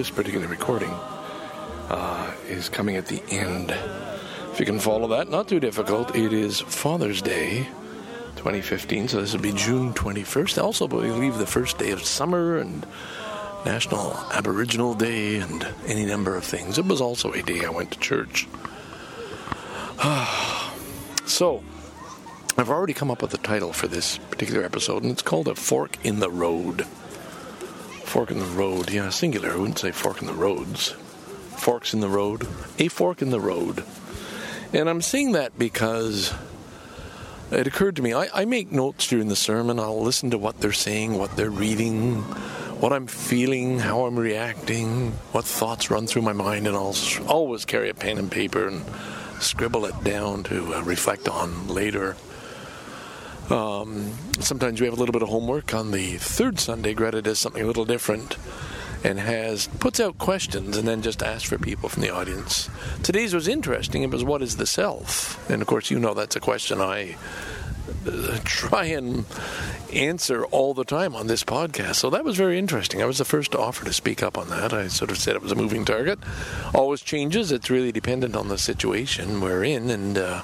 this particular recording uh, is coming at the end. If you can follow that, not too difficult. It is Father's Day 2015, so this will be June 21st. Also, but we leave the first day of summer and National Aboriginal Day and any number of things. It was also a day I went to church. so, I've already come up with the title for this particular episode, and it's called A Fork in the Road. Fork in the Road, yeah, singular. I wouldn't say fork in the roads. Forks in the road. A fork in the road. And I'm saying that because it occurred to me I, I make notes during the sermon. I'll listen to what they're saying, what they're reading, what I'm feeling, how I'm reacting, what thoughts run through my mind, and I'll always carry a pen and paper and scribble it down to uh, reflect on later. Um, sometimes we have a little bit of homework on the third Sunday. Greta does something a little different and has puts out questions and then just asks for people from the audience. Today's was interesting. It was what is the self? And of course, you know that's a question I try and answer all the time on this podcast. So that was very interesting. I was the first to offer to speak up on that. I sort of said it was a moving target. Always changes. It's really dependent on the situation we're in, and uh,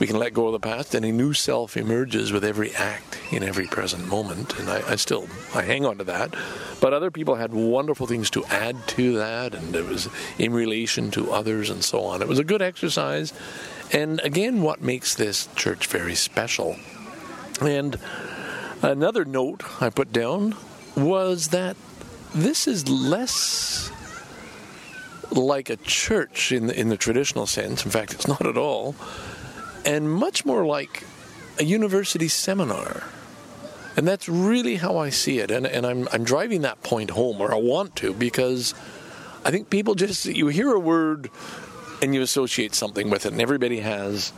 we can let go of the past. And a new self emerges with every act in every present moment. And I, I still I hang on to that. But other people had wonderful things to add to that, and it was in relation to others and so on. It was a good exercise and again, what makes this church very special. And another note I put down was that this is less like a church in the, in the traditional sense. In fact, it's not at all. And much more like a university seminar. And that's really how I see it. And, and I'm, I'm driving that point home, or I want to, because I think people just, you hear a word and you associate something with it, and everybody has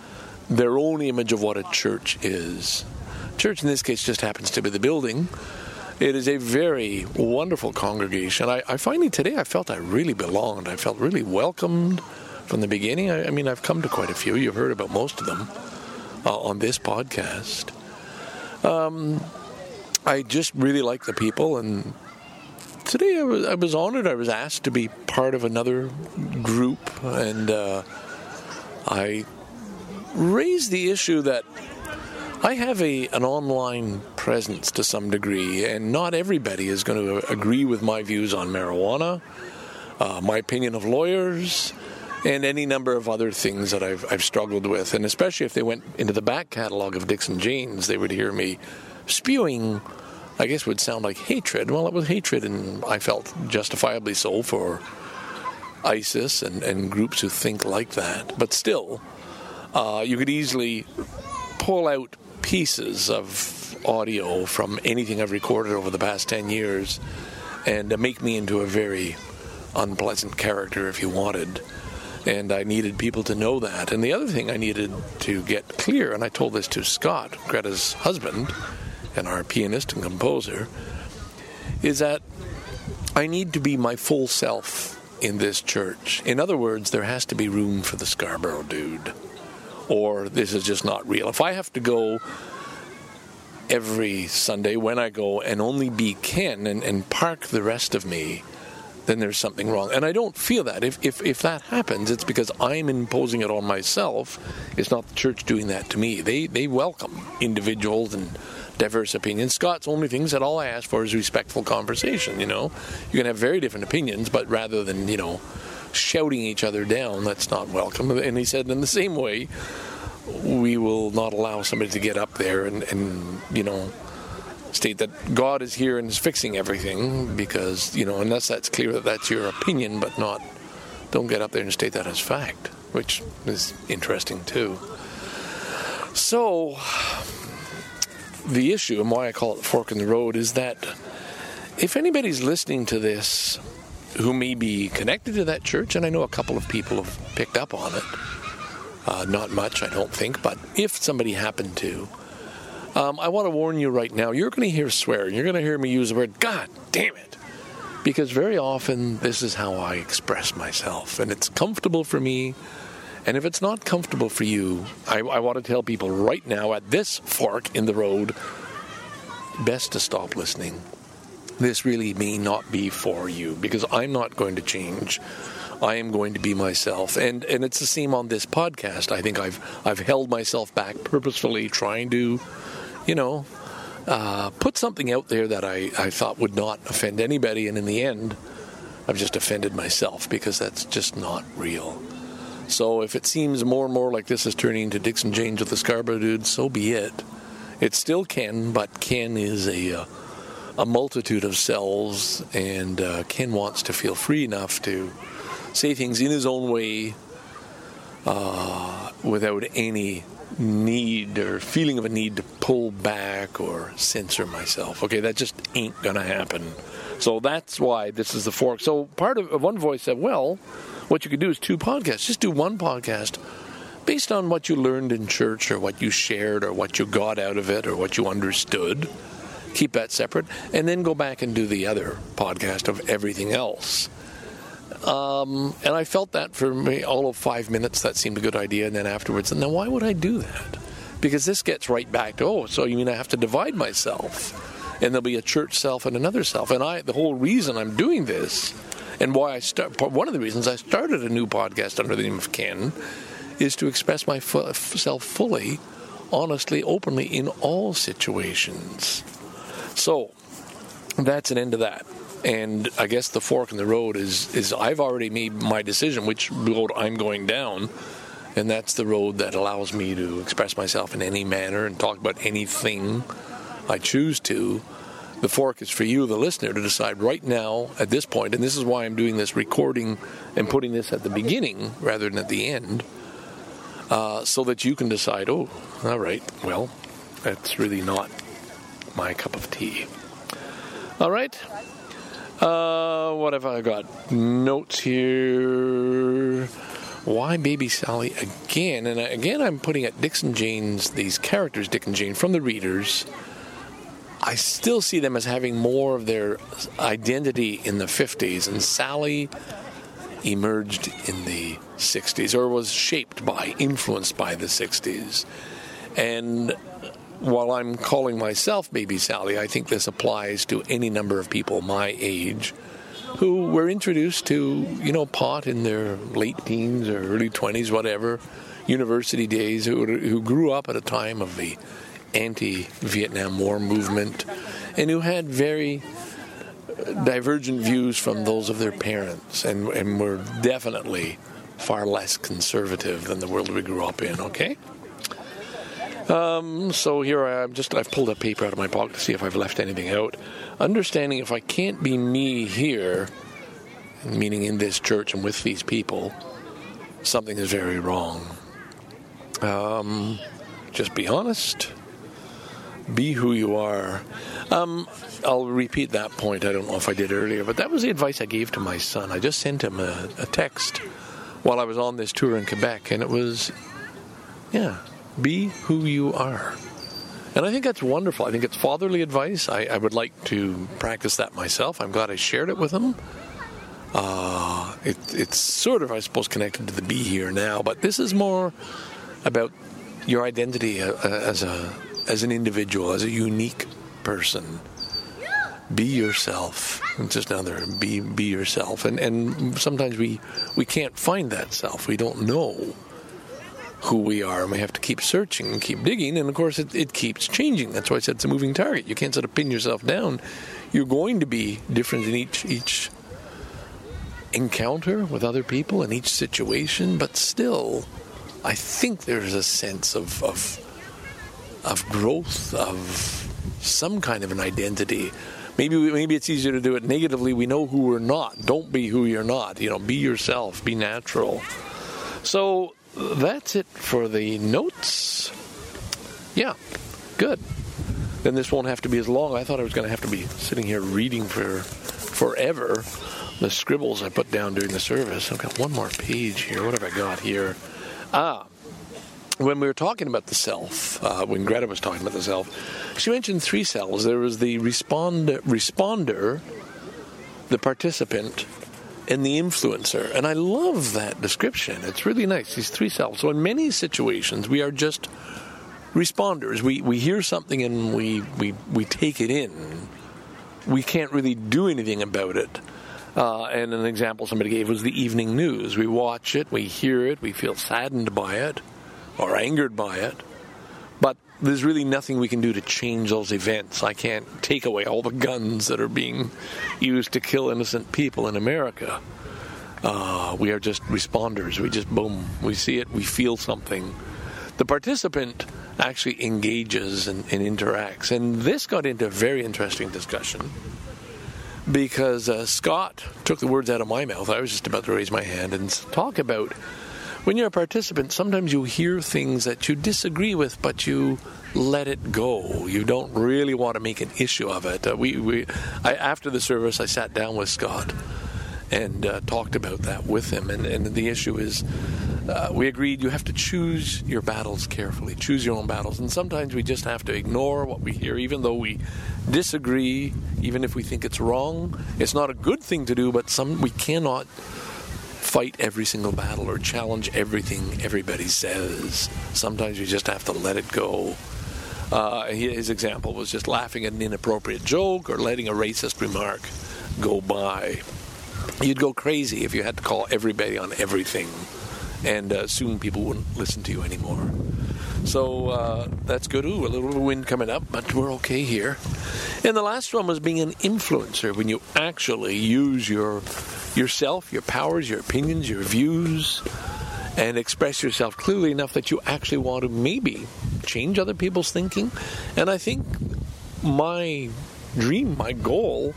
their own image of what a church is. Church in this case just happens to be the building. It is a very wonderful congregation. I, I finally today I felt I really belonged. I felt really welcomed from the beginning. I, I mean, I've come to quite a few. You've heard about most of them uh, on this podcast. Um, I just really like the people, and today I was, I was honored. I was asked to be part of another group, and uh, I raised the issue that I have a an online presence to some degree, and not everybody is going to agree with my views on marijuana, uh, my opinion of lawyers, and any number of other things that I've I've struggled with. And especially if they went into the back catalog of Dick and Jane's, they would hear me spewing I guess would sound like hatred. Well, it was hatred, and I felt justifiably so for ISIS and, and groups who think like that. But still, uh, you could easily pull out pieces of audio from anything I've recorded over the past 10 years and make me into a very unpleasant character if you wanted. And I needed people to know that. And the other thing I needed to get clear, and I told this to Scott, Greta's husband, and our pianist and composer, is that I need to be my full self in this church. In other words, there has to be room for the Scarborough dude, or this is just not real. If I have to go every Sunday when I go and only be Ken and, and park the rest of me, then there's something wrong. And I don't feel that. If, if, if that happens, it's because I'm imposing it on myself. It's not the church doing that to me. They, they welcome individuals and diverse opinions. Scott's only things that all I ask for is respectful conversation. You know, you can have very different opinions, but rather than you know shouting each other down, that's not welcome. And he said, in the same way, we will not allow somebody to get up there and, and you know state that God is here and is fixing everything because you know unless that's clear that that's your opinion, but not don't get up there and state that as fact, which is interesting too. So the issue and why I call it the fork in the road is that if anybody's listening to this who may be connected to that church, and I know a couple of people have picked up on it, uh, not much, I don't think, but if somebody happened to, um, I want to warn you right now, you're going to hear swearing. You're going to hear me use the word, God damn it. Because very often this is how I express myself, and it's comfortable for me, And if it's not comfortable for you, I, I want to tell people right now at this fork in the road, best to stop listening. This really may not be for you because I'm not going to change. I am going to be myself, and and it's the same on this podcast. I think I've I've held myself back purposefully, trying to, you know, uh, put something out there that I I thought would not offend anybody, and in the end, I've just offended myself because that's just not real. So if it seems more and more like this is turning into Dick and Jane's with the Scarborough dude, so be it. It's still Ken, but Ken is a uh, a multitude of selves, and uh, Ken wants to feel free enough to say things in his own way uh, without any need or feeling of a need to pull back or censor myself. Okay, that just ain't gonna happen. So that's why this is the fork. So part of one voice said, well, what you could do is two podcasts. Just do one podcast based on what you learned in church or what you shared or what you got out of it or what you understood. Keep that separate and then go back and do the other podcast of everything else. Um, and I felt that for me, all of five minutes, that seemed a good idea. And then afterwards, and then why would I do that? Because this gets right back to, oh, so you mean I have to divide myself? And there'll be a church self and another self. And I, the whole reason I'm doing this, and why I start, one of the reasons I started a new podcast under the name of Ken, is to express myself fully, honestly, openly in all situations. So, that's an end to that and I guess the fork in the road is is I've already made my decision which road I'm going down, and that's the road that allows me to express myself in any manner and talk about anything I choose to. The fork is for you, the listener, to decide right now at this point, and this is why I'm doing this recording and putting this at the beginning rather than at the end, uh, so that you can decide. Oh, all right, well, that's really not my cup of tea. All right. Uh, what have I got? Notes here. Why Baby Sally again? And again, I'm putting at Dick and Jane's, these characters, Dick and Jane, from the readers. I still see them as having more of their identity in the 50s, and Sally emerged in the 60s, or was shaped by, influenced by the 60s. And while I'm calling myself Baby Sally, I think this applies to any number of people my age who were introduced to, you know, pot in their late teens or early 20s, whatever, university days, who, who grew up at a time of the anti Vietnam War movement and who had very divergent views from those of their parents and, and were definitely far less conservative than the world we grew up in, okay? Um, so here I am. Just I've pulled a paper out of my pocket to see if I've left anything out. Understanding if I can't be me here, meaning in this church and with these people, something is very wrong. Um, just be honest. Be who you are. Um, I'll repeat that point. I don't know if I did earlier, but that was the advice I gave to my son. I just sent him a, a text while I was on this tour in Quebec, and it was, yeah, be who you are. And I think that's wonderful. I think it's fatherly advice. I, I would like to practice that myself. I'm glad I shared it with him. Uh, it, it's sort of, I suppose, connected to the be here now, but this is more about your identity uh, uh, as a as an individual, as a unique person. Be yourself. It's just another be be yourself. And and sometimes we we can't find that self. We don't know who we are, and we have to keep searching and keep digging. And of course, it, it keeps changing. That's why I said it's a moving target. You can't sort of pin yourself down. You're going to be different in each each encounter with other people in each situation, but still, I think there's a sense of of, of growth, of some kind of an identity. Maybe maybe it's easier to do it negatively. We know who we're not. Don't be who you're not. You know, be yourself. Be natural. So that's it for the notes. Yeah, good. Then this won't have to be as long. I thought I was going to have to be sitting here reading for forever the scribbles I put down during the service. I've got one more page here. What have I got here? Ah, when we were talking about the self, uh, when Greta was talking about the self, she mentioned three selves. There was the respond, responder, the participant, and the influencer. And I love that description. It's really nice, these three selves. So, in many situations, we are just responders. We, we hear something and we, we, we take it in. We can't really do anything about it. Uh, and an example somebody gave was the evening news. We watch it, we hear it, we feel saddened by it or angered by it. There's really nothing we can do to change those events. I can't take away all the guns that are being used to kill innocent people in America. Uh, we are just responders. We just boom, we see it, we feel something. The participant actually engages and, and interacts. And this got into a very interesting discussion because uh, Scott took the words out of my mouth. I was just about to raise my hand and talk about when you're a participant, sometimes you hear things that you disagree with, but you let it go. You don't really want to make an issue of it. Uh, we, we, I, after the service, I sat down with Scott and uh, talked about that with him. And, and the issue is, uh, we agreed you have to choose your battles carefully, choose your own battles. And sometimes we just have to ignore what we hear, even though we disagree, even if we think it's wrong. It's not a good thing to do, but some we cannot fight every single battle or challenge everything everybody says. Sometimes you just have to let it go. Uh, his example was just laughing at an inappropriate joke or letting a racist remark go by. You'd go crazy if you had to call everybody on everything, and uh, soon people wouldn't listen to you anymore. So uh, that's good. Ooh, a little wind coming up, but we're okay here. And the last one was being an influencer when you actually use your yourself, your powers, your opinions, your views, and express yourself clearly enough that you actually want to maybe change other people's thinking. And I think my dream, my goal,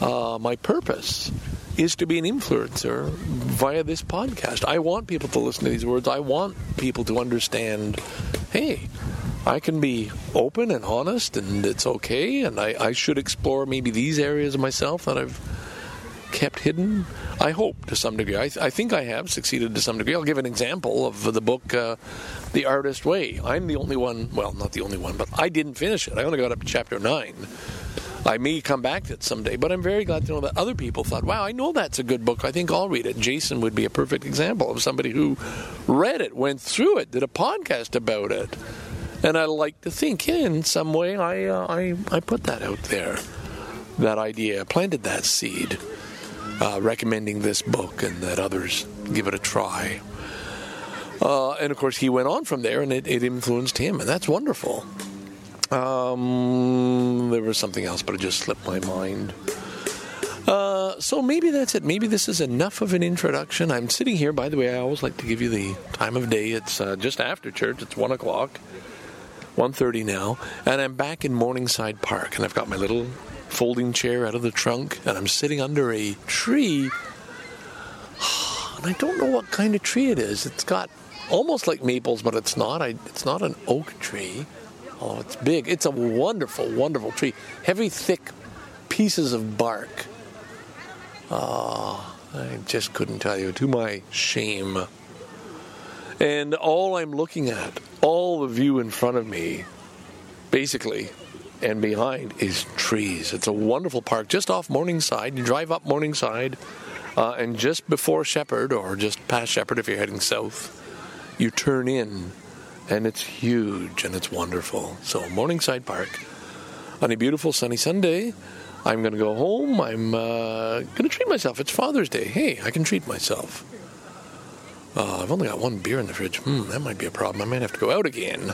uh, my purpose is to be an influencer via this podcast. I want people to listen to these words. I want people to understand hey, I can be open and honest and it's okay, and I, I should explore maybe these areas of myself that I've kept hidden. I hope to some degree. I, th- I, think I have succeeded to some degree. I'll give an example of the book, uh, The Artist Way. I'm the only one, well, not the only one, but I didn't finish it. I only got up to chapter 9. I may come back to it someday, but I'm very glad to know that other people thought, wow, I know that's a good book. I think I'll read it. Jason would be a perfect example of somebody who read it, went through it, did a podcast about it. And I like to think, yeah, in some way, I, uh, I, I put that out there, that idea, planted that seed, uh, recommending this book and that others give it a try. Uh, and of course, he went on from there, and it, it influenced him, and that's wonderful. Um, there was something else, but it just slipped my mind. Uh, so maybe that's it. Maybe this is enough of an introduction. I'm sitting here, by the way, I always like to give you the time of day. It's uh, just after church. It's 1 o'clock, 1.30 now, and I'm back in Morningside Park, and I've got my little folding chair out of the trunk, and I'm sitting under a tree, and I don't know what kind of tree it is. It's got almost like maples, but it's not. I, it's not an oak tree. Oh, it's big. It's a wonderful, wonderful tree. Heavy, thick pieces of bark. Oh, I just couldn't tell you, to my shame. And all I'm looking at, all the view in front of me, basically, and behind, is trees. It's a wonderful park just off Morningside. You drive up Morningside, uh, and just before Sheppard, or just past Sheppard if you're heading south, you turn in and it's huge and it's wonderful. So, Morningside Park on a beautiful sunny Sunday. I'm going to go home. I'm uh, going to treat myself. It's Father's Day. Hey, I can treat myself. Uh, I've only got one beer in the fridge. Hmm, that might be a problem. I might have to go out again.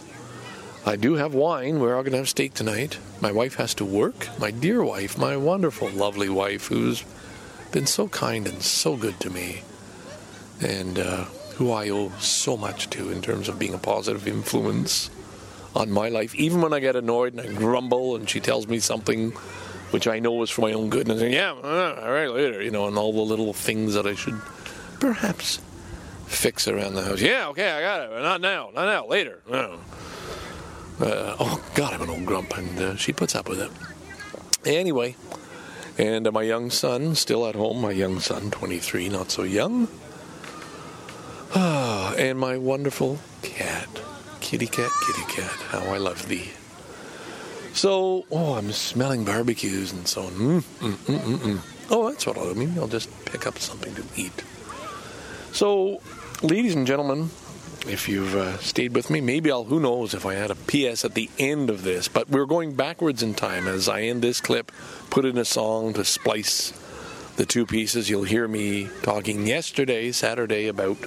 I do have wine. We're all going to have steak tonight. My wife has to work. My dear wife, my wonderful, lovely wife, who's been so kind and so good to me. And uh, who I owe so much to in terms of being a positive influence on my life. Even when I get annoyed and I grumble and she tells me something which I know is for my own good, and I say, yeah, all right, later, you know, and all the little things that I should perhaps fix around the house. Yeah, okay, I got it. Not now, not now, later. No. Uh, oh, God, I'm an old grump, and uh, she puts up with it. Anyway, and uh, my young son, still at home, my young son, 23, not so young, Ah, and my wonderful cat. Kitty cat, kitty cat, how I love thee. So, oh, I'm smelling barbecues and so on. Mm, mm, mm, mm, mm. oh, that's what I'll do. Maybe I'll just pick up something to eat. So, ladies and gentlemen, if you've uh, stayed with me, maybe I'll, who knows if I had a PS at the end of this, but we're going backwards in time as I end this clip, put in a song to splice the two pieces. You'll hear me talking yesterday, Saturday, about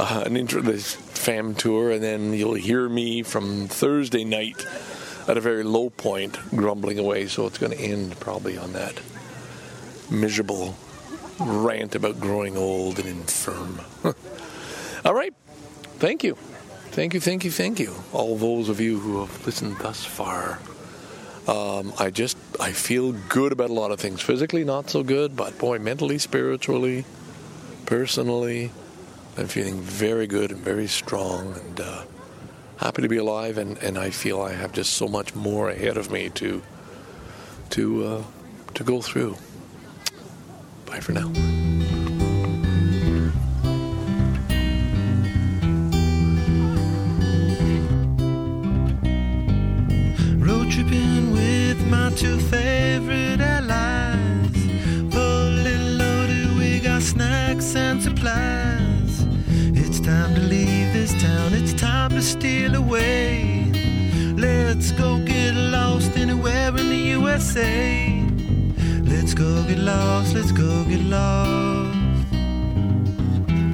uh, an intro, this fam tour, and then you'll hear me from Thursday night at a very low point, grumbling away. So it's going to end probably on that miserable rant about growing old and infirm. All right. Thank you. Thank you, thank you, thank you. All those of you who have listened thus far. Um, I just, I feel good about a lot of things. Physically, not so good, but boy, mentally, spiritually, personally, I'm feeling very good and very strong and uh, happy to be alive. And, and I feel I have just so much more ahead of me to, to, uh, to go through. Bye for now. Road tripping with my two steal away. Let's go get lost anywhere in the USA. Let's go get lost, let's go get lost.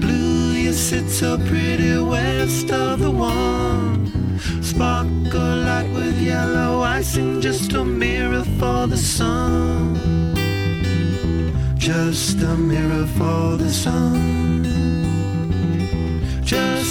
Blue, you sit so pretty west of the one. Sparkle light with yellow icing, just a mirror for the sun. Just a mirror for the sun.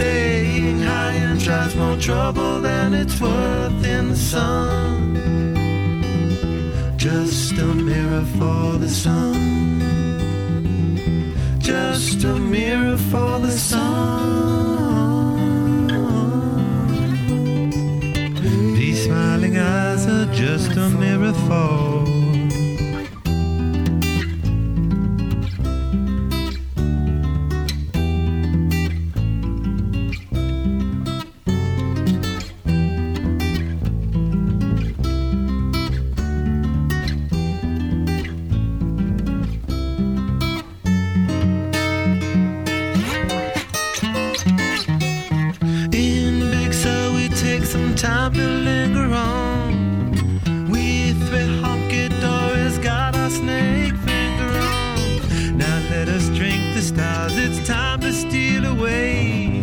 Staying high and tries more trouble than it's worth in the sun. Just a mirror for the sun. Just a mirror for the sun. These smiling eyes are just a mirror for. Time to linger on. We three honky dories got our snake finger on. Now let us drink the stars, it's time to steal away.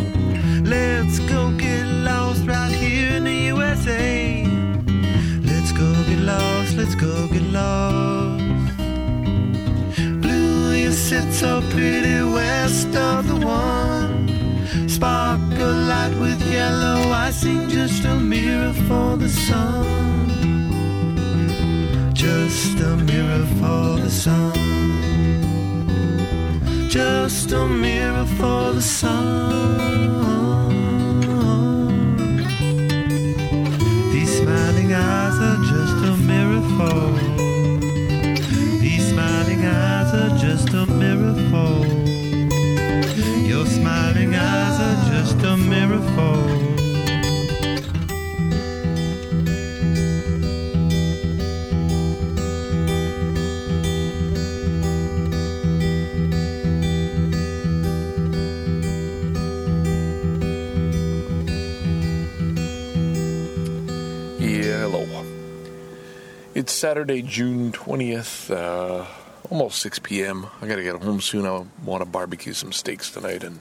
Let's go get lost right here in the USA. Let's go get lost, let's go get lost. Blue, you sit so pretty west of the. Light with yellow icing, just a mirror for the sun. Just a mirror for the sun. Just a mirror for the sun. Saturday, June 20th, uh, almost 6 p.m. I gotta get home soon. I want to barbecue some steaks tonight, and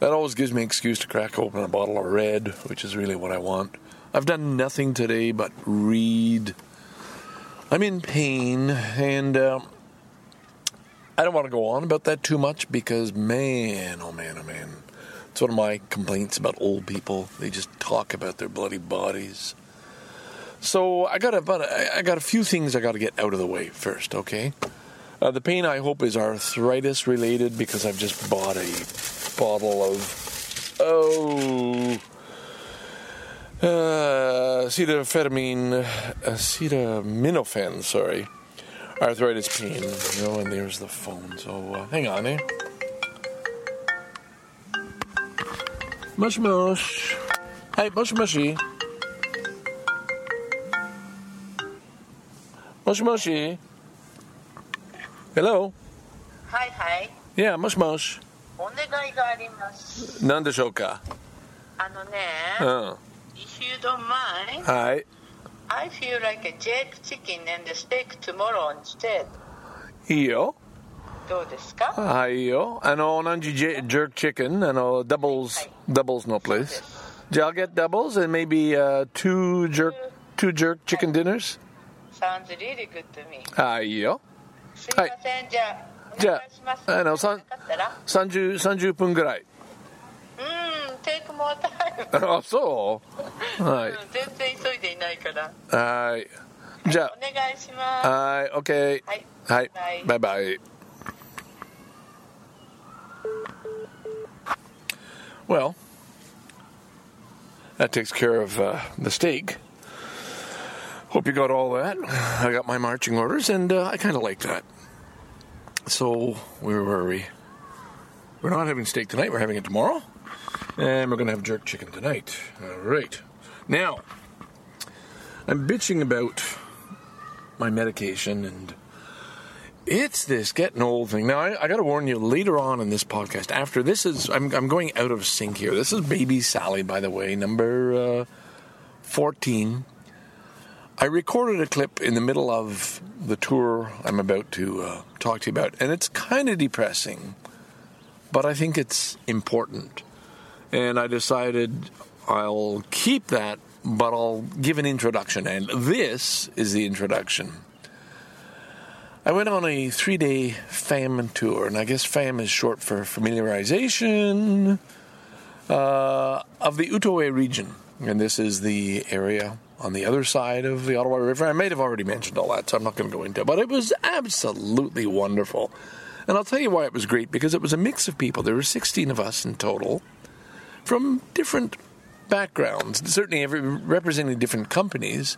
that always gives me an excuse to crack open a bottle of red, which is really what I want. I've done nothing today but read. I'm in pain, and uh, I don't want to go on about that too much because, man, oh man, oh man. It's one of my complaints about old people. They just talk about their bloody bodies. So I got about I got a few things I got to get out of the way first. Okay, uh, the pain I hope is arthritis related because I've just bought a bottle of oh uh, acetaminophen, acetaminophen, sorry, arthritis pain. You know, and there's the phone. So uh, hang on, eh? Mush mush. Hey, mush mushy. Mush mushy. Hello. はいはい。 Yeah, mush mush. お願いがあります。なんでしょうかあのね、うん。 If you don't mind, はい。 I feel like a jerk chicken and a steak tomorrow instead. いいよ。どうですかはいいよ。あの、同じ J- jerk chicken, あの、doubles, doubles no place. J- I'll get doubles and maybe uh, two jerk, two jerk chicken dinners. Sounds really good to me. はいいよ。すいません、じゃあ、おじゃ願いします。あ、あの、さんなかったら30、30分ぐらい。うーん、テイクモアタイム。あ、そうはいうん。全然急いでいないから。はい。じゃお願いします。あ、はい、OK。はい。はいバイ。バイバイ。Well, that takes care of uh, the steak. Hope you got all that. I got my marching orders, and uh, I kind of like that. So, where were we? We're not having steak tonight, we're having it tomorrow. And we're going to have jerk chicken tonight. All right. Now, I'm bitching about my medication and it's this getting old thing. Now, I, I got to warn you later on in this podcast, after this is, I'm, I'm going out of sync here. This is Baby Sally, by the way, number uh, 14. I recorded a clip in the middle of the tour I'm about to uh, talk to you about, and it's kind of depressing, but I think it's important. And I decided I'll keep that, but I'll give an introduction, and this is the introduction. I went on a three day FAM tour, and I guess FAM is short for familiarization uh, of the Outaouais region. And this is the area on the other side of the Ottawa River. I might have already mentioned all that, so I'm not going to go into it, but it was absolutely wonderful. And I'll tell you why it was great because it was a mix of people. There were 16 of us in total from different backgrounds, certainly every, representing different companies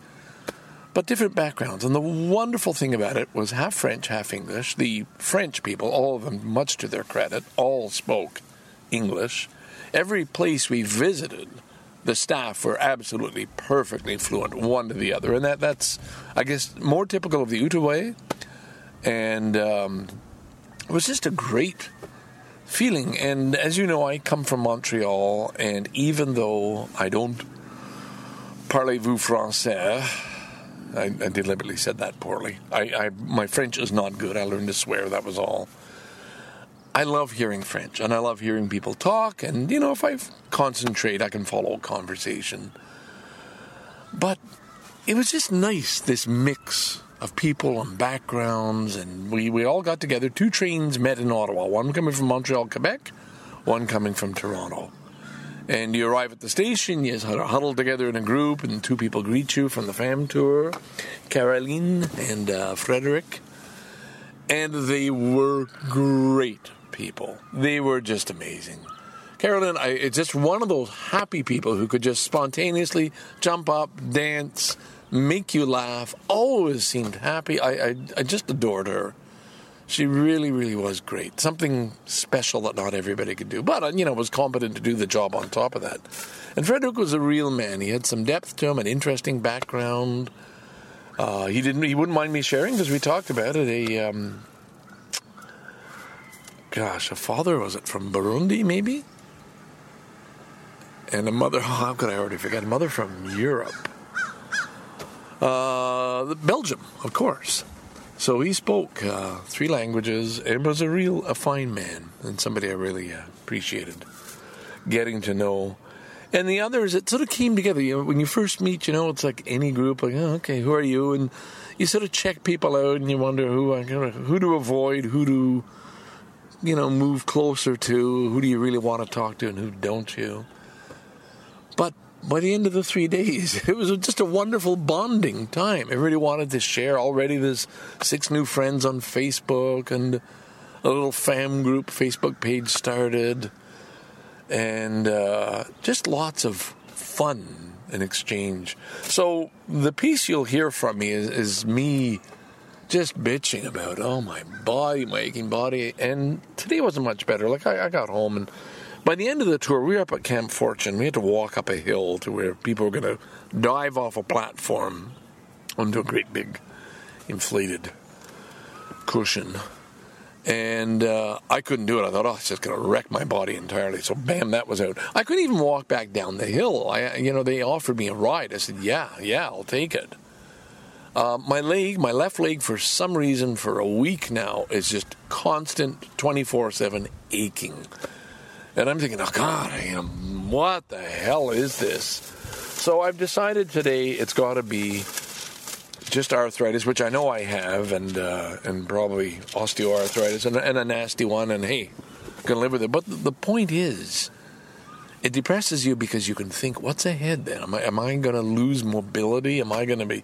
but different backgrounds. And the wonderful thing about it was half French, half English. The French people, all of them, much to their credit, all spoke English. Every place we visited, the staff were absolutely perfectly fluent, one to the other. And that, that's, I guess, more typical of the Outaouais. And um, it was just a great feeling. And as you know, I come from Montreal, and even though I don't parlez-vous français, I, I deliberately said that poorly. I, I my French is not good. I learned to swear. That was all. I love hearing French, and I love hearing people talk. And you know, if I concentrate, I can follow a conversation. But it was just nice this mix of people and backgrounds, and we we all got together. Two trains met in Ottawa. One coming from Montreal, Quebec, one coming from Toronto. And you arrive at the station, you huddle together in a group, and two people greet you from the fam tour Caroline and uh, Frederick. And they were great people. They were just amazing. Carolyn, I, it's just one of those happy people who could just spontaneously jump up, dance, make you laugh, always seemed happy. I, I, I just adored her. She really, really was great. Something special that not everybody could do. But, uh, you know, was competent to do the job on top of that. And Frederick was a real man. He had some depth to him, an interesting background. Uh, he didn't. He wouldn't mind me sharing because we talked about it. A um, gosh, a father was it from Burundi, maybe, and a mother. How could I already forget? A mother from Europe, uh, Belgium, of course. So he spoke uh, three languages. It was a real, a fine man, and somebody I really uh, appreciated getting to know. And the others, it sort of came together. You know, when you first meet, you know, it's like any group. Like, oh, okay, who are you? And you sort of check people out, and you wonder who who to avoid, who to, you know, move closer to. Who do you really want to talk to, and who don't you? But by the end of the three days, it was just a wonderful bonding time. Everybody wanted to share. Already, there's six new friends on Facebook, and a little fam group Facebook page started. and uh, just lots of fun and exchange. So the piece you'll hear from me is, is me just bitching about oh my body, my aching body, and today wasn't much better. Like I, I got home and. By the end of the tour, we were up at Camp Fortune. We had to walk up a hill to where people were going to dive off a platform onto a great big inflated cushion. And uh, I couldn't do it. I thought, oh, it's just going to wreck my body entirely. So, bam, that was out. I couldn't even walk back down the hill. I, you know, they offered me a ride. I said, yeah, yeah, I'll take it. Uh, my leg, my left leg, for some reason, for a week now, is just constant 24 7 aching. And I'm thinking, oh God, am, what the hell is this? So I've decided today it's got to be just arthritis, which I know I have, and uh, and probably osteoarthritis, and, and, a nasty one. And hey, gonna live with it. But the point is, it depresses you because you can think, what's ahead? Then am I am I gonna lose mobility? Am I gonna be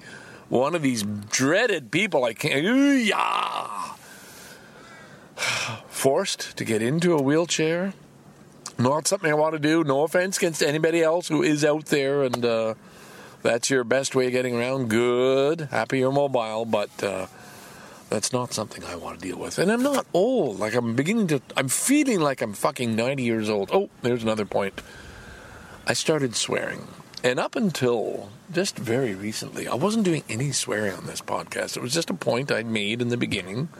one of these dreaded people? I can't. Yeah. Forced to get into a wheelchair not something I want to do. No offense against anybody else who is out there and uh, that's your best way of getting around. Good, happy you're mobile, but uh, that's not something I want to deal with. And I'm not old. Like I'm beginning to, I'm feeling like I'm fucking 90 years old. Oh, there's another point. I started swearing. And up until just very recently, I wasn't doing any swearing on this podcast. It was just a point I'd made in the beginning.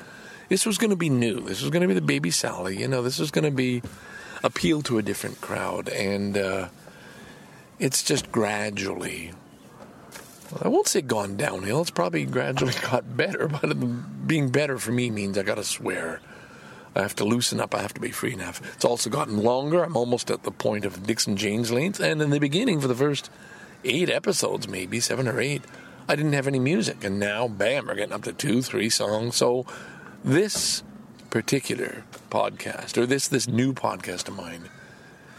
This was going to be new. This was going to be the baby Sally. You know, this was going to be appeal to a different crowd. And uh, it's just gradually, I won't say gone downhill, it's probably gradually got better. But being better for me means I got to swear. I have to loosen up. I have to be free enough. It's also gotten longer. I'm almost at the point of Dick and Jane's length. And in the beginning, for the first eight episodes, maybe seven or eight, I didn't have any music. And now, bam, we're getting up to two, three songs. So this particular podcast, or this this new podcast of mine,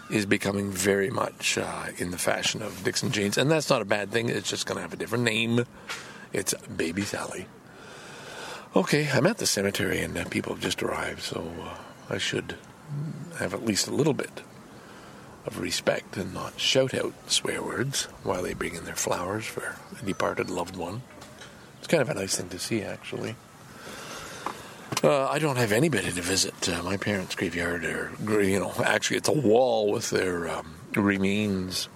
is becoming very much uh, in the fashion of Dick and Jane's, and that's not a bad thing. It's just going to have a different name. It's Baby Sally. Okay, I'm at the cemetery, and uh, people have just arrived, so uh, I should have at least a little bit of respect and not shout out swear words while they bring in their flowers for a departed loved one. It's kind of a nice thing to see, actually. Uh, I don't have anybody to visit uh, my parents' graveyard. Or you know, actually, it's a wall with their um, remains,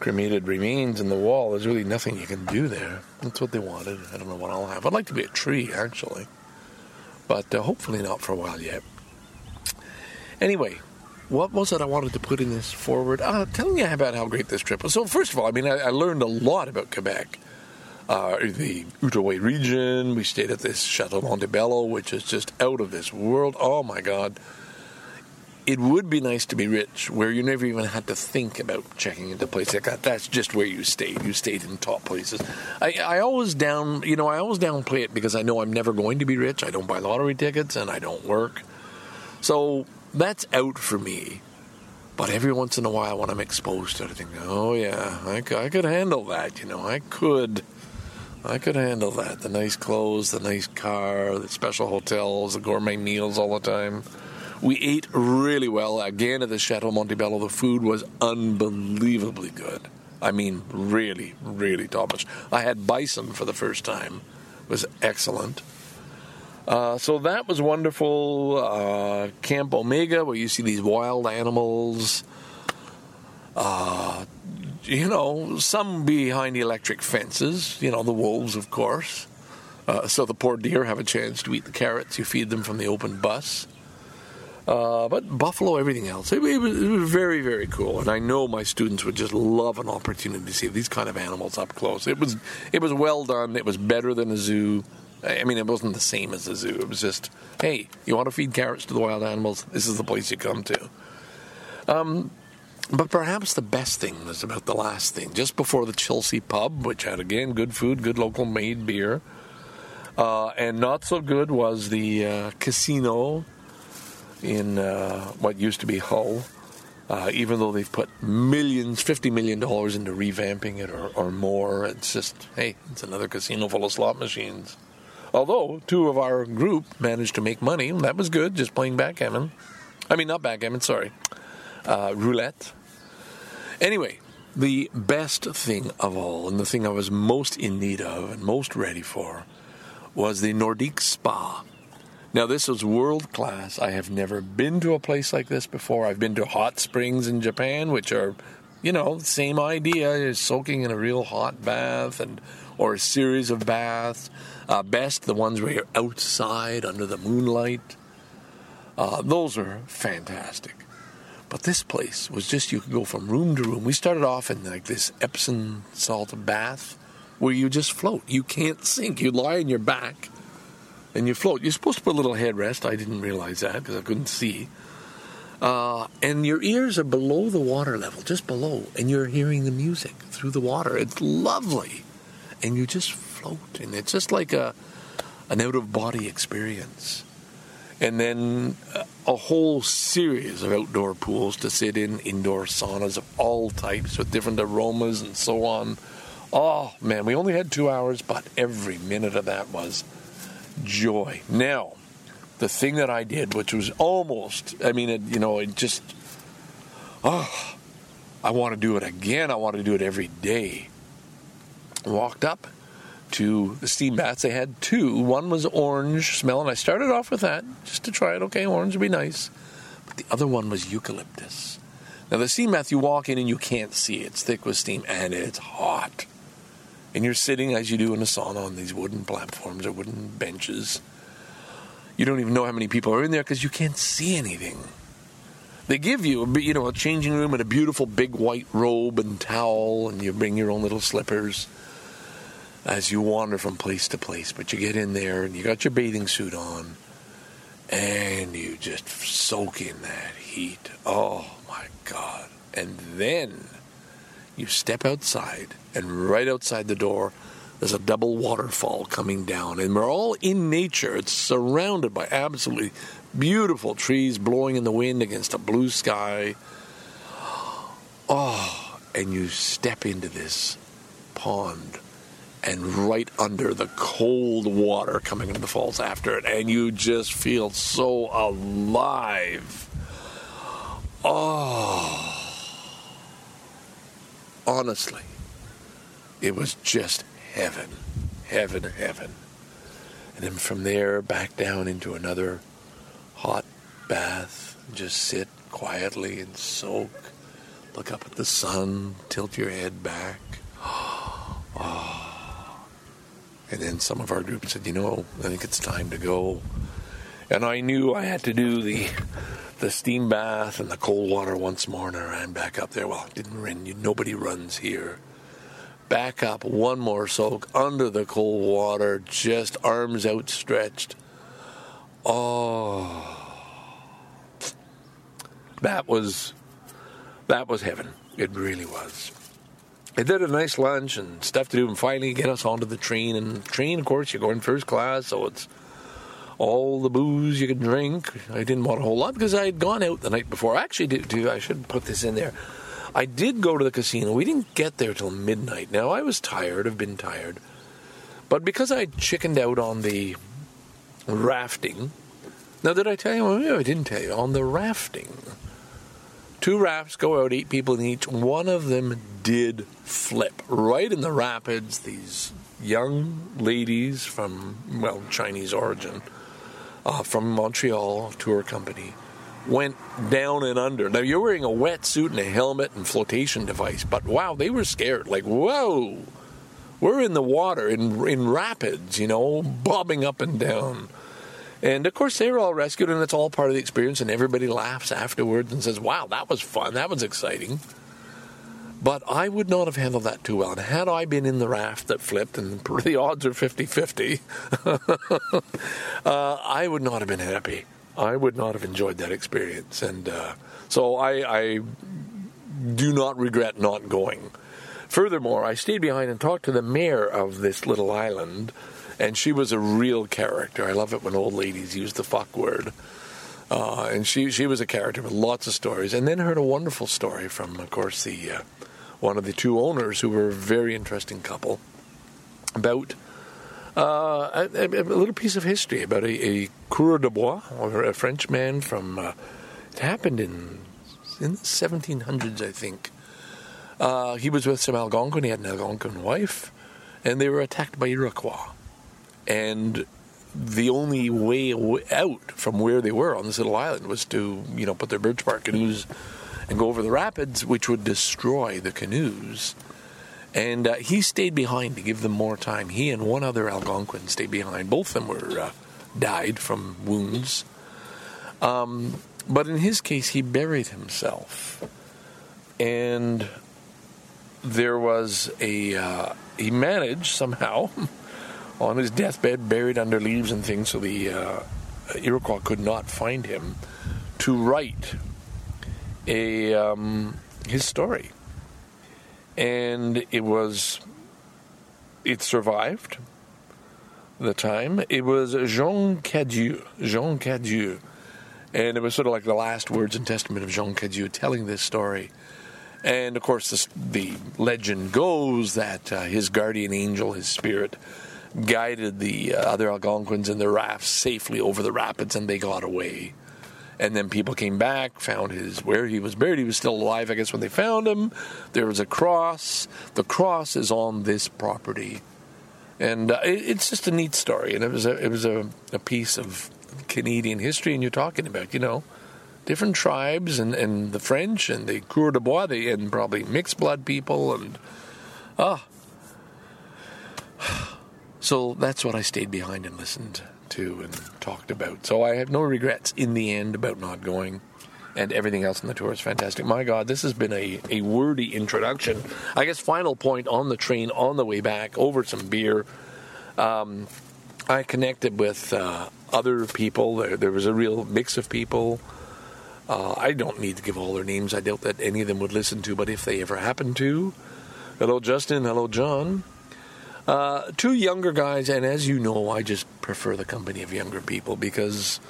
cremated remains in the wall. There's really nothing you can do there. That's what they wanted. I don't know what I'll have. I'd like to be a tree, actually, but uh, hopefully not for a while yet. Anyway, what was it I wanted to put in this forward? Uh, telling you about how great this trip was. So, first of all, I mean, I, I learned a lot about Quebec uh, the Outaouais region. We stayed at this Chateau Montebello, which is just out of this world. Oh my God. It would be nice to be rich, where you never even had to think about checking into places like that. That's just where you stayed. You stayed in top places. I, I always down, you know, I always downplay it because I know I'm never going to be rich. I don't buy lottery tickets and I don't work. So that's out for me. But every once in a while, when I'm exposed to it, I think, oh yeah, I, I could handle that. You know, I could I could handle that. The nice clothes, the nice car, the special hotels, the gourmet meals all the time. We ate really well. Again, at the Chateau Montebello, the food was unbelievably good. I mean, really, really top notch. I had bison for the first time. It was excellent. Uh, so that was wonderful. Uh, Camp Omega, where you see these wild animals. Uh, you know, some behind electric fences, you know, the wolves, of course. Uh, so the poor deer have a chance to eat the carrots you feed them from the open bus. Uh, but buffalo, everything else, it, it, was, it, was, very, very cool. And I know my students would just love an opportunity to see these kind of animals up close. It was, it was well done. It was better than a zoo. I mean, it wasn't the same as a zoo. It was just, hey, you want to feed carrots to the wild animals? This is the place you come to. Um, but perhaps the best thing was about the last thing, just before the Chelsea pub, which had again good food, good local made beer. Uh, and not so good was the uh, casino in uh, what used to be Hull. Uh, even though they've put millions, $50 million into revamping it or, or more, it's just, hey, it's another casino full of slot machines. Although two of our group managed to make money, that was good, just playing backgammon. I mean, not backgammon, sorry uh, roulette. Anyway, the best thing of all, and the thing I was most in need of and most ready for, was the Nordik Spa. Now, this was world class. I have never been to a place like this before. I've been to hot springs in Japan, which are, you know, same idea, is soaking in a real hot bath and or a series of baths. Uh, best the ones where you're outside under the moonlight. Uh, those are fantastic. But this place was just you could go from room to room. We started off in like this Epsom salt bath where you just float. You can't sink. You lie on your back and you float. You're supposed to put a little headrest. I didn't realize that because I couldn't see. Uh, and your ears are below the water level, just below, and you're hearing the music through the water. It's lovely, and you just float, and it's just like a an out of body experience. And then uh, a whole series of outdoor pools to sit in, indoor saunas of all types with different aromas and so on. Oh man, we only had two hours, but every minute of that was joy. Now, the thing that I did, which was almost, I mean, it, you know, it just, oh, I want to do it again. I want to do it every day. Walked up to the steam baths. They had two. One was orange smell, and I started off with that just to try it. Okay, orange would be nice. But the other one was eucalyptus. Now, the steam bath, you walk in and you can't see. It's thick with steam, and it's hot. And you're sitting, as you do in a sauna, on these wooden platforms or wooden benches. You don't even know how many people are in there because you can't see anything. They give you, you know, a changing room and a beautiful big white robe and towel, and you bring your own little slippers as you wander from place to place. But you get in there and you got your bathing suit on, and you just soak in that heat. Oh my God! And then you step outside, and right outside the door, there's a double waterfall coming down, and we're all in nature. It's surrounded by absolutely beautiful trees blowing in the wind against a blue sky. Oh, and you step into this pond, and right under the cold water coming into the falls after it, and you just feel so alive. Oh, honestly, it was just heaven, heaven, heaven. And then from there, back down into another hot bath, just sit quietly and soak, look up at the sun, tilt your head back. Oh. And then some of our group said, you know, I think it's time to go. And I knew I had to do the the steam bath and the cold water once more, and I ran back up there. Well, it didn't run. Nobody runs here. Back up, one more soak under the cold water, just arms outstretched. Oh, that was that was heaven. It really was. They did a nice lunch and stuff to do, and finally get us onto the train. And train, of course, you're going first class, so it's all the booze you can drink. I didn't want a whole lot because I had gone out the night before. Actually, did, do I should put this in there. I did go to the casino. We didn't get there till midnight. Now I was tired. I've been tired, but because I chickened out on the rafting. Now, did I tell you? Well, I didn't tell you. On the rafting, two rafts go out, eight people in each. One of them did flip right in the rapids. These young ladies from well Chinese origin uh, from Montreal tour company went down and under. Now you're wearing a wetsuit and a helmet and flotation device, but wow, they were scared. Like whoa, we're in the water in in rapids, you know, bobbing up and down. And of course, they were all rescued, and it's all part of the experience. And everybody laughs afterwards and says, "Wow, that was fun. That was exciting." But I would not have handled that too well. And had I been in the raft that flipped, and the odds are 50 50, uh, I would not have been happy. I would not have enjoyed that experience. And uh, so I, I do not regret not going. Furthermore, I stayed behind and talked to the mayor of this little island, and she was a real character. I love it when old ladies use the fuck word. Uh, and she she was a character with lots of stories. And then heard a wonderful story from, of course, the uh, one of the two owners, who were a very interesting couple, about uh, a, a, little piece of history about a, a coureur de bois, or a French man from. Uh, it happened in in the 1700s, I think. Uh, he was with some Algonquin. He had an Algonquin wife, and they were attacked by Iroquois. And the only way out from where they were on this little island was to, you know, put their birch bark canoes and go over the rapids, which would destroy the canoes. And uh, he stayed behind to give them more time. He and one other Algonquin stayed behind. Both of them were uh, died from wounds. Um, but in his case, he buried himself, and there was a uh, he managed somehow on his deathbed, buried under leaves and things, so the uh, Iroquois could not find him to write a um, his story, and it was it survived the time. It was Jean Cadieux, Jean Cadieux, and it was sort of like the last words and testament of Jean Cadieux telling this story. And of course, the legend goes that uh, his guardian angel, his spirit, guided the uh, other Algonquins in their rafts safely over the rapids, and they got away. And then people came back, found his where he was buried. He was still alive, I guess, when they found him. There was a cross. The cross is on this property, and uh, it, it's just a neat story. And it was a it was a, a piece of Canadian history. And you're talking about, you know, different tribes and, and the French and the Coureur de Bois, they, and probably mixed blood people, and ah. So that's what I stayed behind and listened to and talked about. So I have no regrets in the end about not going. And everything else on the tour is fantastic. My God, this has been a, a wordy introduction. I guess final point on the train on the way back over some beer. Um, I connected with uh, other people. There, there was a real mix of people. Uh, I don't need to give all their names. I doubt that any of them would listen to, but if they ever happen to, hello Justin, hello John. Uh, two younger guys, and as you know, I just prefer the company of younger people because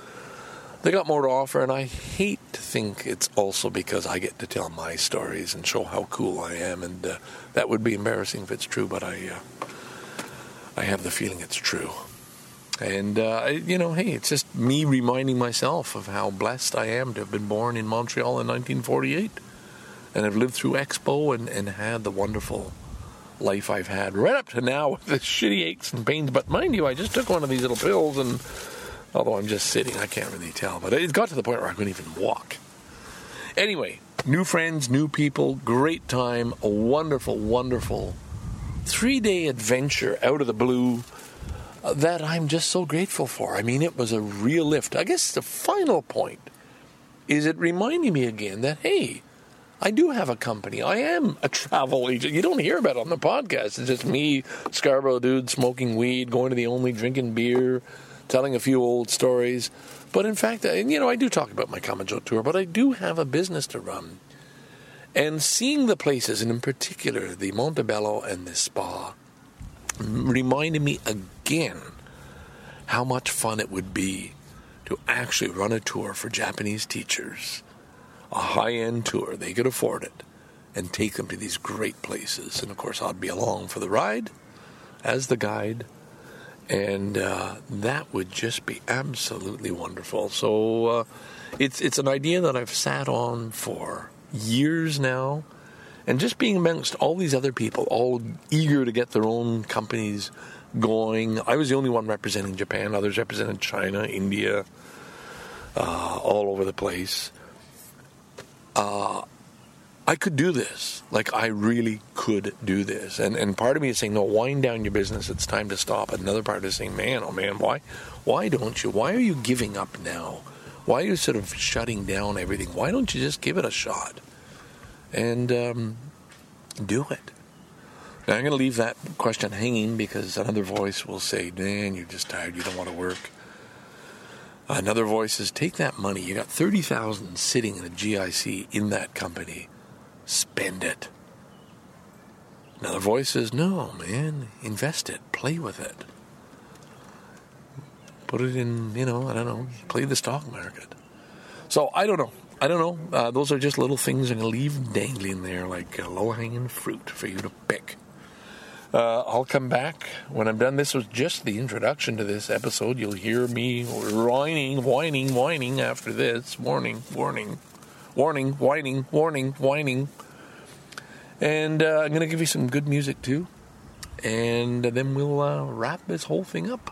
they got more to offer, and I hate to think it's also because I get to tell my stories and show how cool I am, and uh, that would be embarrassing if it's true, but I, uh, I have the feeling it's true. And, uh, you know, hey, it's just me reminding myself of how blessed I am to have been born in Montreal in 1948 and have lived through Expo and, and had the wonderful life I've had right up to now with the shitty aches and pains. But mind you, I just took one of these little pills, and although I'm just sitting, I can't really tell. But it got to the point where I couldn't even walk. Anyway, new friends, new people, great time, a wonderful, wonderful three day adventure out of the blue uh, that I'm just so grateful for. I mean, it was a real lift. I guess the final point is it reminding me again that, hey, I do have a company. I am a travel agent. You don't hear about it on the podcast. It's just me, Scarborough dude, smoking weed, going to the only, drinking beer, telling a few old stories. But in fact, uh, and you know, I do talk about my Kamajo tour, but I do have a business to run. And seeing the places, and in particular the Montebello and the spa, reminded me again how much fun it would be to actually run a tour for Japanese teachers, a high end tour, they could afford it, and take them to these great places. And of course, I'd be along for the ride as the guide, and uh, that would just be absolutely wonderful. So uh, it's it's an idea that I've sat on for years now and just being amongst all these other people, all eager to get their own companies going. I was the only one representing Japan. Others represented China, India, uh, all over the place. Uh, I could do this. Like I really could do this. And and part of me is saying, no, wind down your business. It's time to stop. Another part is saying, man, oh man, why, why don't you? Why are you giving up now? Why are you sort of shutting down everything? Why don't you just give it a shot? and um, do it. Now, I'm going to leave that question hanging because another voice will say, Dan, you're just tired. You don't want to work. Another voice says, take that money. You got 30000 sitting in a GIC in that company. Spend it. Another voice says, no, man, invest it. Play with it. Put it in, you know, I don't know, play the stock market. So I don't know. I don't know. Uh, those are just little things I'm going to leave dangling there like uh, low hanging fruit for you to pick. Uh, I'll come back when I'm done. This was just the introduction to this episode. You'll hear me whining, whining, whining after this. Warning, warning, Warning, whining, warning, whining. And uh, I'm going to give you some good music too. And then we'll uh, wrap this whole thing up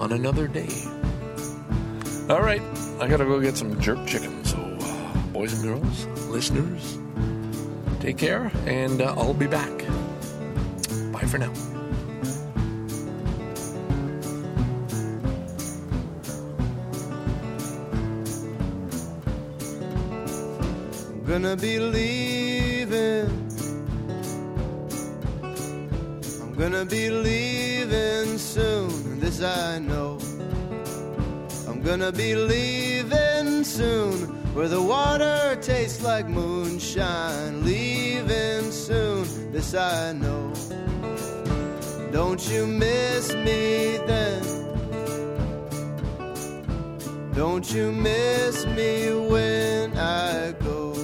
on another day. All right, I got to go get some jerk chicken. So, uh, boys and girls, listeners, take care, and uh, I'll be back. Bye for now. I'm gonna be leaving. I'm gonna be leaving soon, this I know. I'm gonna be leaving soon, where the water tastes like moonshine. Leaving soon, this I know. Don't you miss me then? Don't you miss me when I go?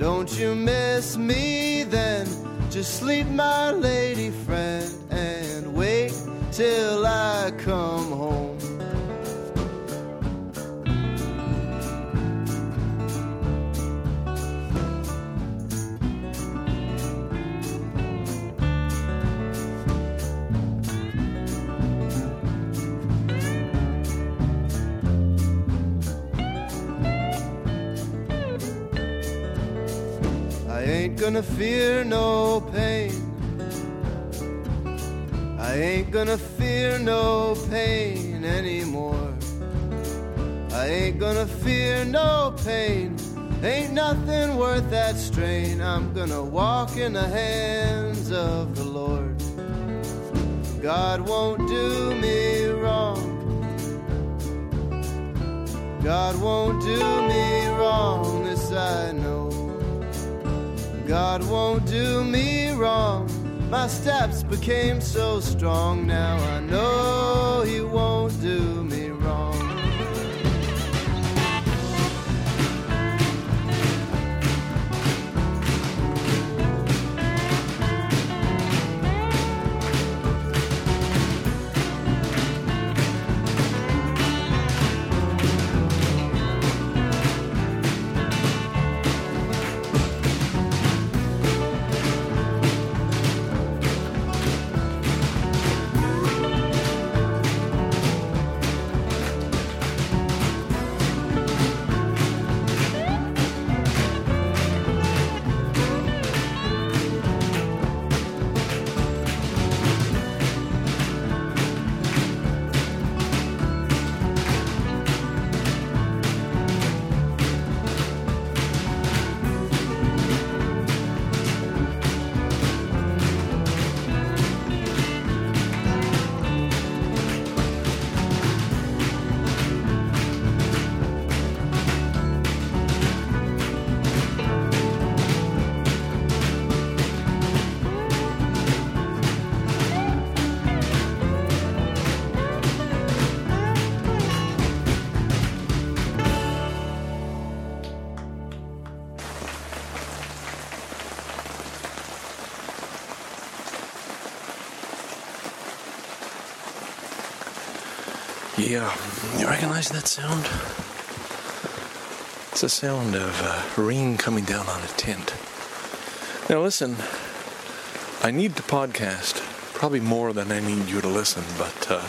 Don't you miss me then? Just sleep, my lady friend, and wait till I come home. Gonna fear no pain. I ain't gonna fear no pain anymore. I ain't gonna fear no pain. Ain't nothing worth that strain. I'm gonna walk in the hands of the Lord. God won't do me wrong. God won't do me wrong, this I know. God won't do me wrong. My steps became so strong, now I know Yeah, you recognize that sound? It's the sound of uh, rain coming down on a tent. Now, listen, I need to podcast probably more than I need you to listen, but uh,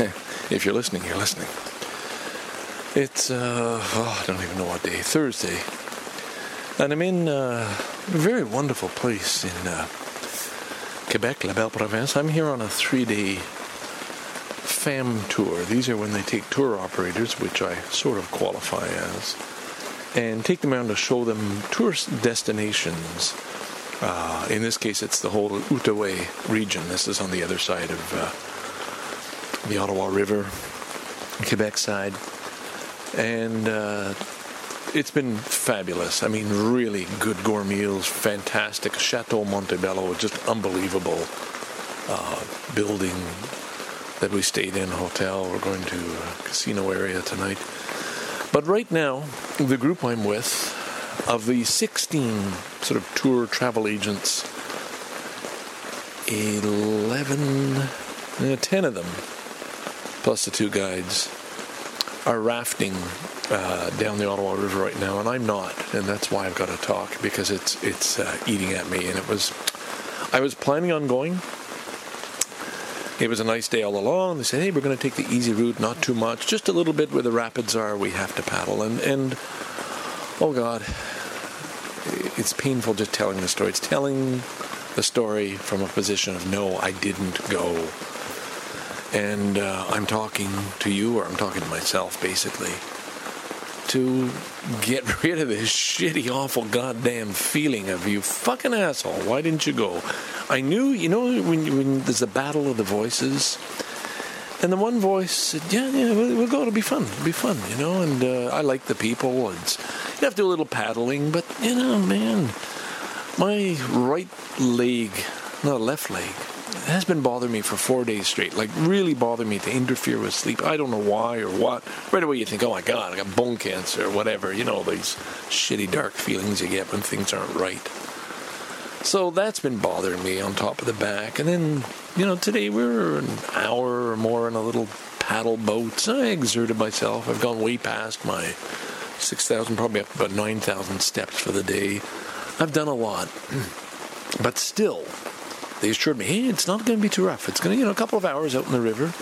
if you're listening, you're listening. It's, uh, oh, I don't even know what day, Thursday. And I'm in uh, a very wonderful place in uh, Quebec, La Belle Province. I'm here on a three day FAM tour. These are when they take tour operators, which I sort of qualify as, and take them around to show them tourist destinations. Uh, in this case, it's the whole Outaouais region. This is on the other side of uh, the Ottawa River, Quebec side. And uh, it's been fabulous. I mean, really good gourmet meals, fantastic. Chateau Montebello, just unbelievable uh, building that we stayed in, hotel. We're going to a casino area tonight. But right now, the group I'm with, of the 16 sort of tour travel agents, 11, eh, 10 of them, plus the two guides, are rafting uh, down the Ottawa River right now, and I'm not, and that's why I've got to talk because it's it's uh, eating at me. And it was, I was planning on going. It was a nice day all along. They said, "Hey, we're going to take the easy route, not too much, just a little bit where the rapids are. We have to paddle." And and oh God, it's painful just telling the story. It's telling the story from a position of no, I didn't go. And uh, I'm talking to you, or I'm talking to myself, basically, to get rid of this shitty, awful, goddamn feeling of you fucking asshole. Why didn't you go? I knew, you know, when, when there's a battle of the voices, and the one voice said, "Yeah, yeah, we'll, we'll go. It'll be fun. It'll be fun, you know." And uh, I like the people. It's, you have to do a little paddling, but you know, man, my right leg, no, left leg, has been bothering me for four days straight. Like really bothering me to interfere with sleep. I don't know why or what. Right away you think, oh my god, I got bone cancer or whatever. You know these shitty dark feelings you get when things aren't right. So that's been bothering me on top of the back. And then, you know, today we were an hour or more in a little paddle boat. So I exerted myself. I've gone way past my 6,000, probably up about 9,000 steps for the day. I've done a lot. But still, they assured me, hey, it's not going to be too rough. It's going to, you know, a couple of hours out in the river.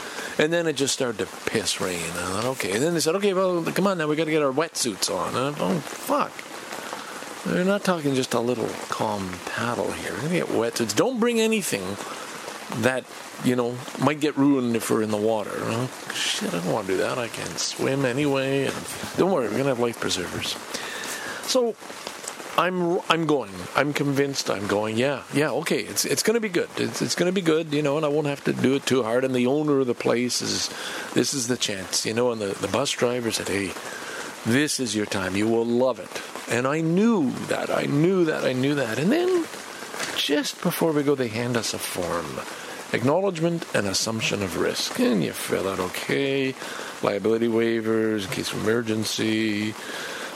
And then it just started to piss rain. I thought, okay. And then they said, okay, well, come on now, we got to get our wetsuits on. And I thought, oh, fuck. They're not talking just a little calm paddle here. We're going to get wetsuits. Don't bring anything that, you know, might get ruined if we're in the water. Oh, shit, I don't want to do that. I can swim anyway. And don't worry, we're going to have life preservers. So I'm I'm going. I'm convinced I'm going. Yeah, yeah. Okay, it's it's going to be good. It's it's going to be good, you know, and I won't have to do it too hard. And the owner of the place is, this is the chance, you know. And the the bus driver said, "Hey, this is your time. You will love it." And I knew that. I knew that. I knew that. And then, just before we go, they hand us a form. Acknowledgement and assumption of risk. And you fill out okay, liability waivers in case of emergency,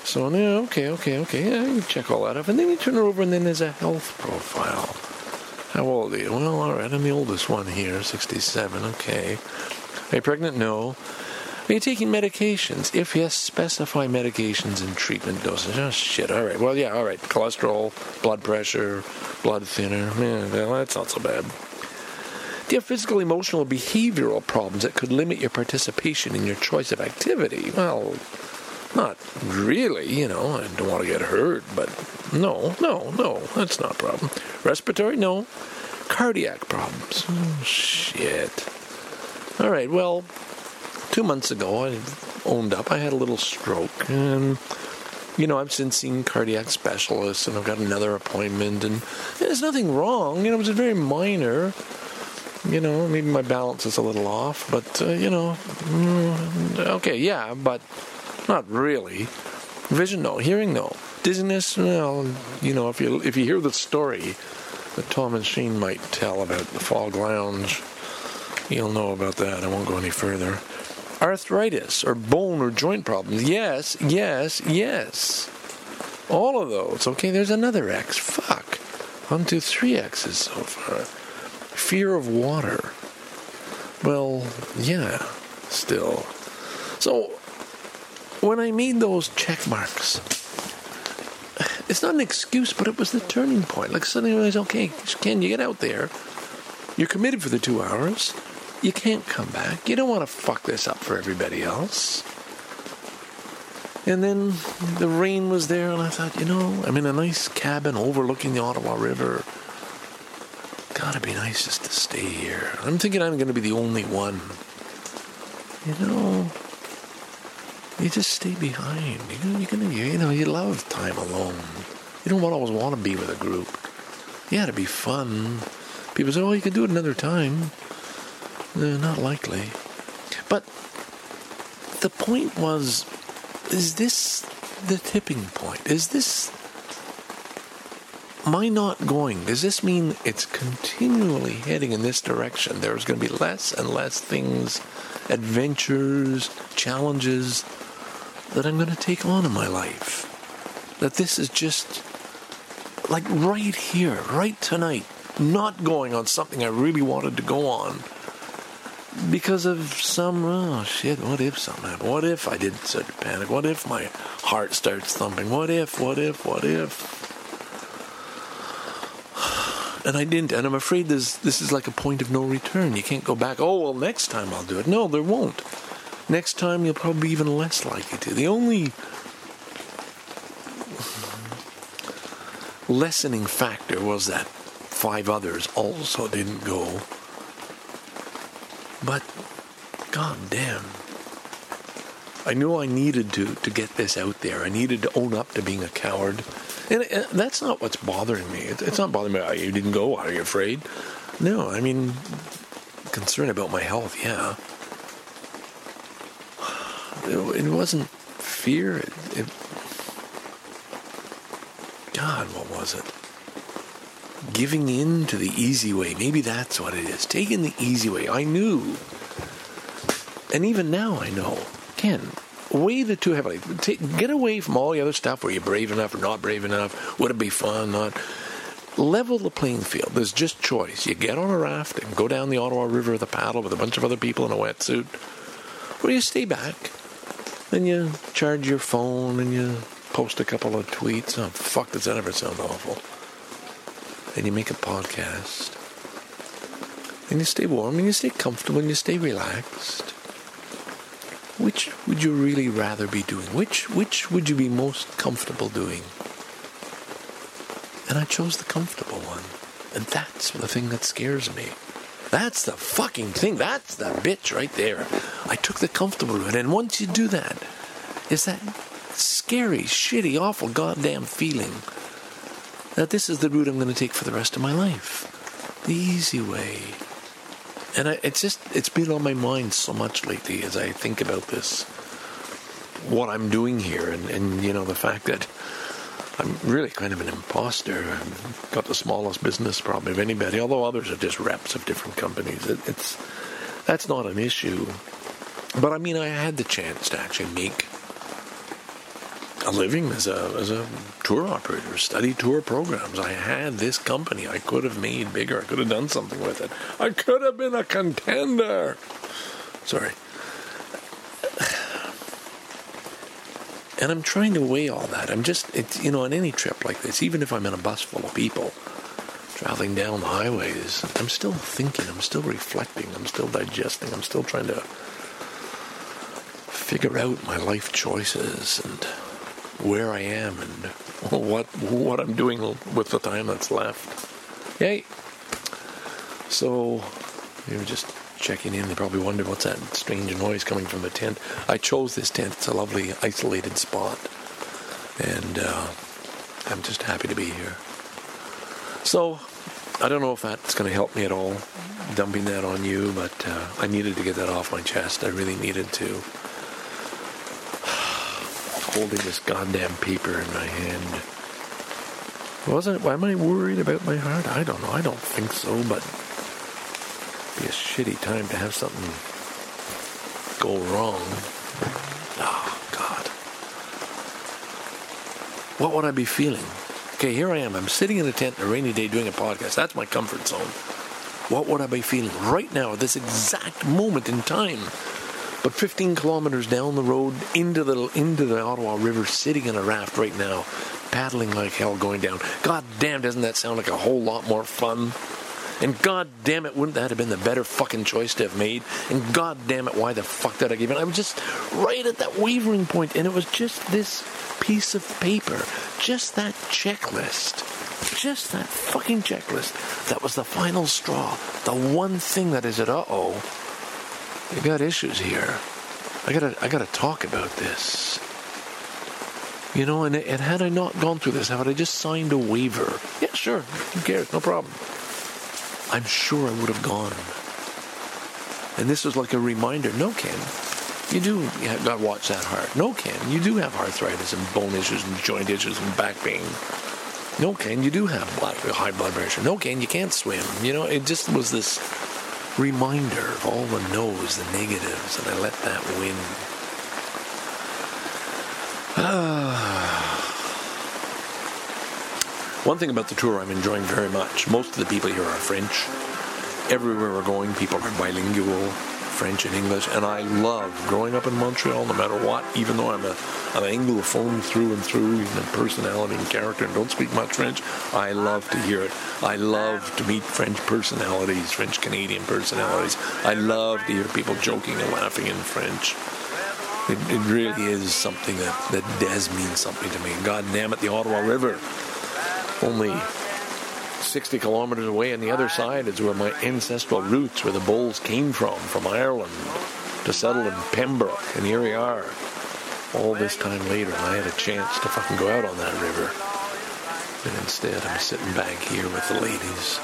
so yeah, okay, okay, okay. Yeah, you check all that off, and then you turn it over, and then there's a health profile. How old are you? Well, all right, I'm the oldest one here, 67. Okay. Are you pregnant? No. Are you taking medications? If yes, specify medications and treatment dosage. Oh shit! All right. Well, yeah. All right. Cholesterol, blood pressure, blood thinner. Yeah, well, that's not so bad. Do you have physical, emotional, behavioral problems that could limit your participation in your choice of activity? Well, not really, you know, I don't want to get hurt, but no, no, no, that's not a problem. Respiratory, no. Cardiac problems. Oh, shit. All right, well, two months ago, I owned up. I had a little stroke, and you know, I've since seen cardiac specialists, and I've got another appointment, and there's nothing wrong. You know, it was a very minor. You know, maybe my balance is a little off, but uh, you know, mm, okay, yeah, but not really. Vision, no. Hearing, no. Dizziness, well, you know, if you if you hear the story that Tom and Sheen might tell about the Fog Lounge, you'll know about that. I won't go any further. Arthritis or bone or joint problems. Yes, yes, yes. All of those. Okay, there's another X. Fuck. Two, three X's so far. Fear of water. Well, yeah, still. So when I made those check marks, it's not an excuse, but it was the turning point. Like suddenly I was okay, Ken, you get out there. You're committed for the two hours. You can't come back. You don't want to fuck this up for everybody else. And then the rain was there, and I thought, you know, I'm in a nice cabin overlooking the Ottawa River. Gotta be nice just to stay here. I'm thinking I'm going to be the only one. You know, you just stay behind. You know, you're gonna, you know, you love time alone. You don't always want to be with a group. Yeah, to be fun. People say, "Oh, you can do it another time." No, not likely. But the point was, is this the tipping point? Is this my not going? Does this mean it's continually heading in this direction? There's going to be less and less things, adventures, challenges that I'm going to take on in my life. That this is just like right here, right tonight, not going on something I really wanted to go on. because of some oh shit what if something happened? What if i did to panic? What if my heart starts thumping? What if what if what if? And i didn't and i'm afraid this this is like a point of no return. You can't go back oh well next time i'll do it. No there won't next time you'll probably be even less likely to the only lessening factor was that five others also didn't go but god damn I knew I needed to to get this out there. I needed to own up to being a coward, and, and that's not what's bothering me. It, it's not bothering me. Oh, you didn't go. Are you afraid? No, I mean, concern about my health. Yeah, it, wasn't fear. It, it, God, what was it? Giving in to the easy way. Maybe that's what it is. Taking the easy way. I knew, and even now I know. Ken, weigh the two heavily. Take, get away from all the other stuff. Were you brave enough or not brave enough? Would it be fun? Not. Level the playing field. There's just choice. You get on a raft and go down the Ottawa River with a paddle with a bunch of other people in a wetsuit, or you stay back. Then you charge your phone and you post a couple of tweets. Oh, fuck, does that ever sound awful? And you make a podcast. And you stay warm and you stay comfortable and you stay relaxed. Which would you really rather be doing? Which which would you be most comfortable doing? And I chose the comfortable one. And that's the thing that scares me. That's the fucking thing. That's the bitch right there. I took the comfortable route. And once you do that, it's that scary, shitty, awful, goddamn feeling that this is the route I'm going to take for the rest of my life. The easy way. And I, it's just, it's been on my mind so much lately as I think about this, what I'm doing here, and, and you know, the fact that I'm really kind of an imposter. I've got the smallest business probably of anybody, although others are just reps of different companies. It, it's, that's not an issue. But I mean, I had the chance to actually make a living as a as a tour operator, study tour programs. I had this company. I could have made bigger. I could have done something with it. I could have been a contender. Sorry. And I'm trying to weigh all that. I'm just, it's, you know, on any trip like this, even if I'm in a bus full of people traveling down the highways, I'm still thinking, I'm still reflecting, I'm still digesting, I'm still trying to figure out my life choices and where I am and what what I'm doing with the time that's left. Yay! So you were just checking in. They probably wonder what's that strange noise coming from the tent. I chose this tent. It's a lovely isolated spot, and uh, I'm just happy to be here. So I don't know if that's going to help me at all, dumping that on you, but uh, I needed to get that off my chest. I really needed to holding this goddamn paper in my hand. Wasn't am I worried about my heart? I don't know. I don't think so, but it'd be a shitty time to have something go wrong. Oh God. What would I be feeling? Okay, here I am. I'm sitting in a tent on a rainy day doing a podcast. That's my comfort zone. What would I be feeling right now at this exact moment in time? But 15 kilometers down the road into the into the Ottawa River, sitting in a raft right now, paddling like hell, going down. God damn, doesn't that sound like a whole lot more fun? And god damn it, wouldn't that have been the better fucking choice to have made? And god damn it, why the fuck did I give it? I was just right at that wavering point, and it was just this piece of paper, just that checklist, just that fucking checklist. That was the final straw, the one thing that is it. Uh oh you got issues here. I gotta, I gotta talk about this. You know, and, and had I not gone through this, had I just signed a waiver, yeah, sure, who cares, no problem. I'm sure I would have gone. And this was like a reminder, no, Ken, you do you to watch that heart. No, Ken, you do have arthritis and bone issues and joint issues and back pain. No, Ken, you do have high blood pressure. No, Ken, you can't swim. You know, it just was this reminder of all the no's, the negatives, and I let that win. One thing about the tour I'm enjoying very much, most of the people here are French. Everywhere we're going, people are bilingual, French and English, and I love growing up in Montreal. No matter what, even though I'm a an Anglophone through and through, even in personality and character, and don't speak much French, I love to hear it. I love to meet French personalities, French Canadian personalities. I love to hear people joking and laughing in French. It, it really is something that, that does mean something to me. God damn it, the Ottawa River. Only 60 kilometers away on the other side is where my ancestral roots, where the Bulls came from, from Ireland, to settle in Pembroke, and here we are. All this time later, and I had a chance to fucking go out on that river. And instead, I'm sitting back here with the ladies.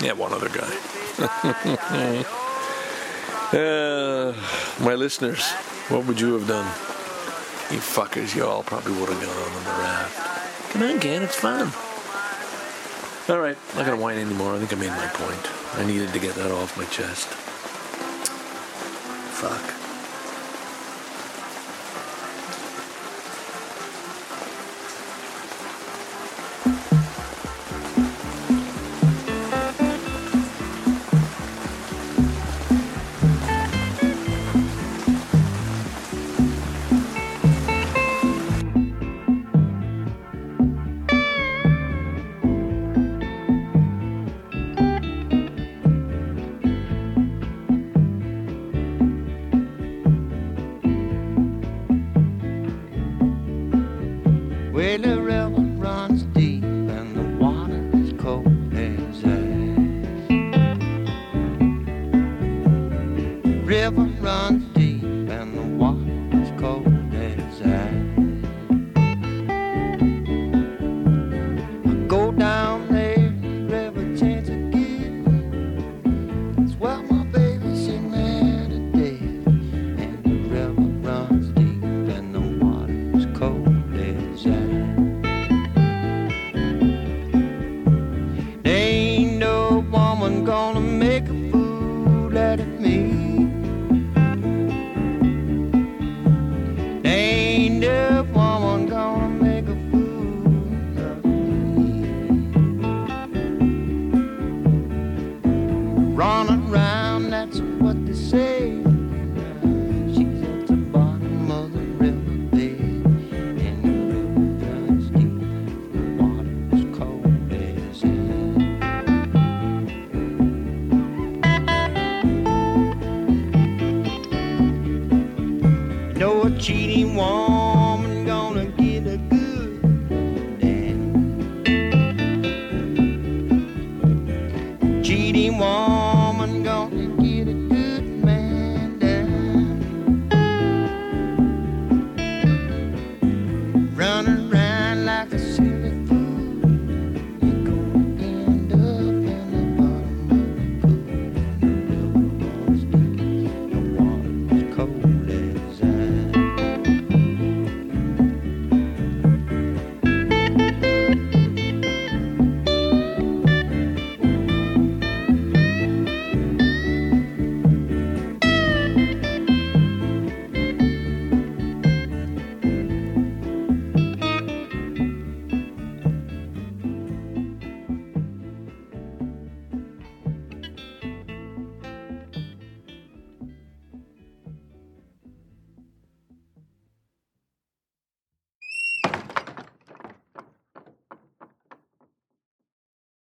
Yeah, one other guy. uh, my listeners, what would you have done? You fuckers, you all probably would have gone on the raft. Come on, Ken, it's fun. All right, I'm not gonna whine anymore. I think I made my point. I needed to get that off my chest. Fuck.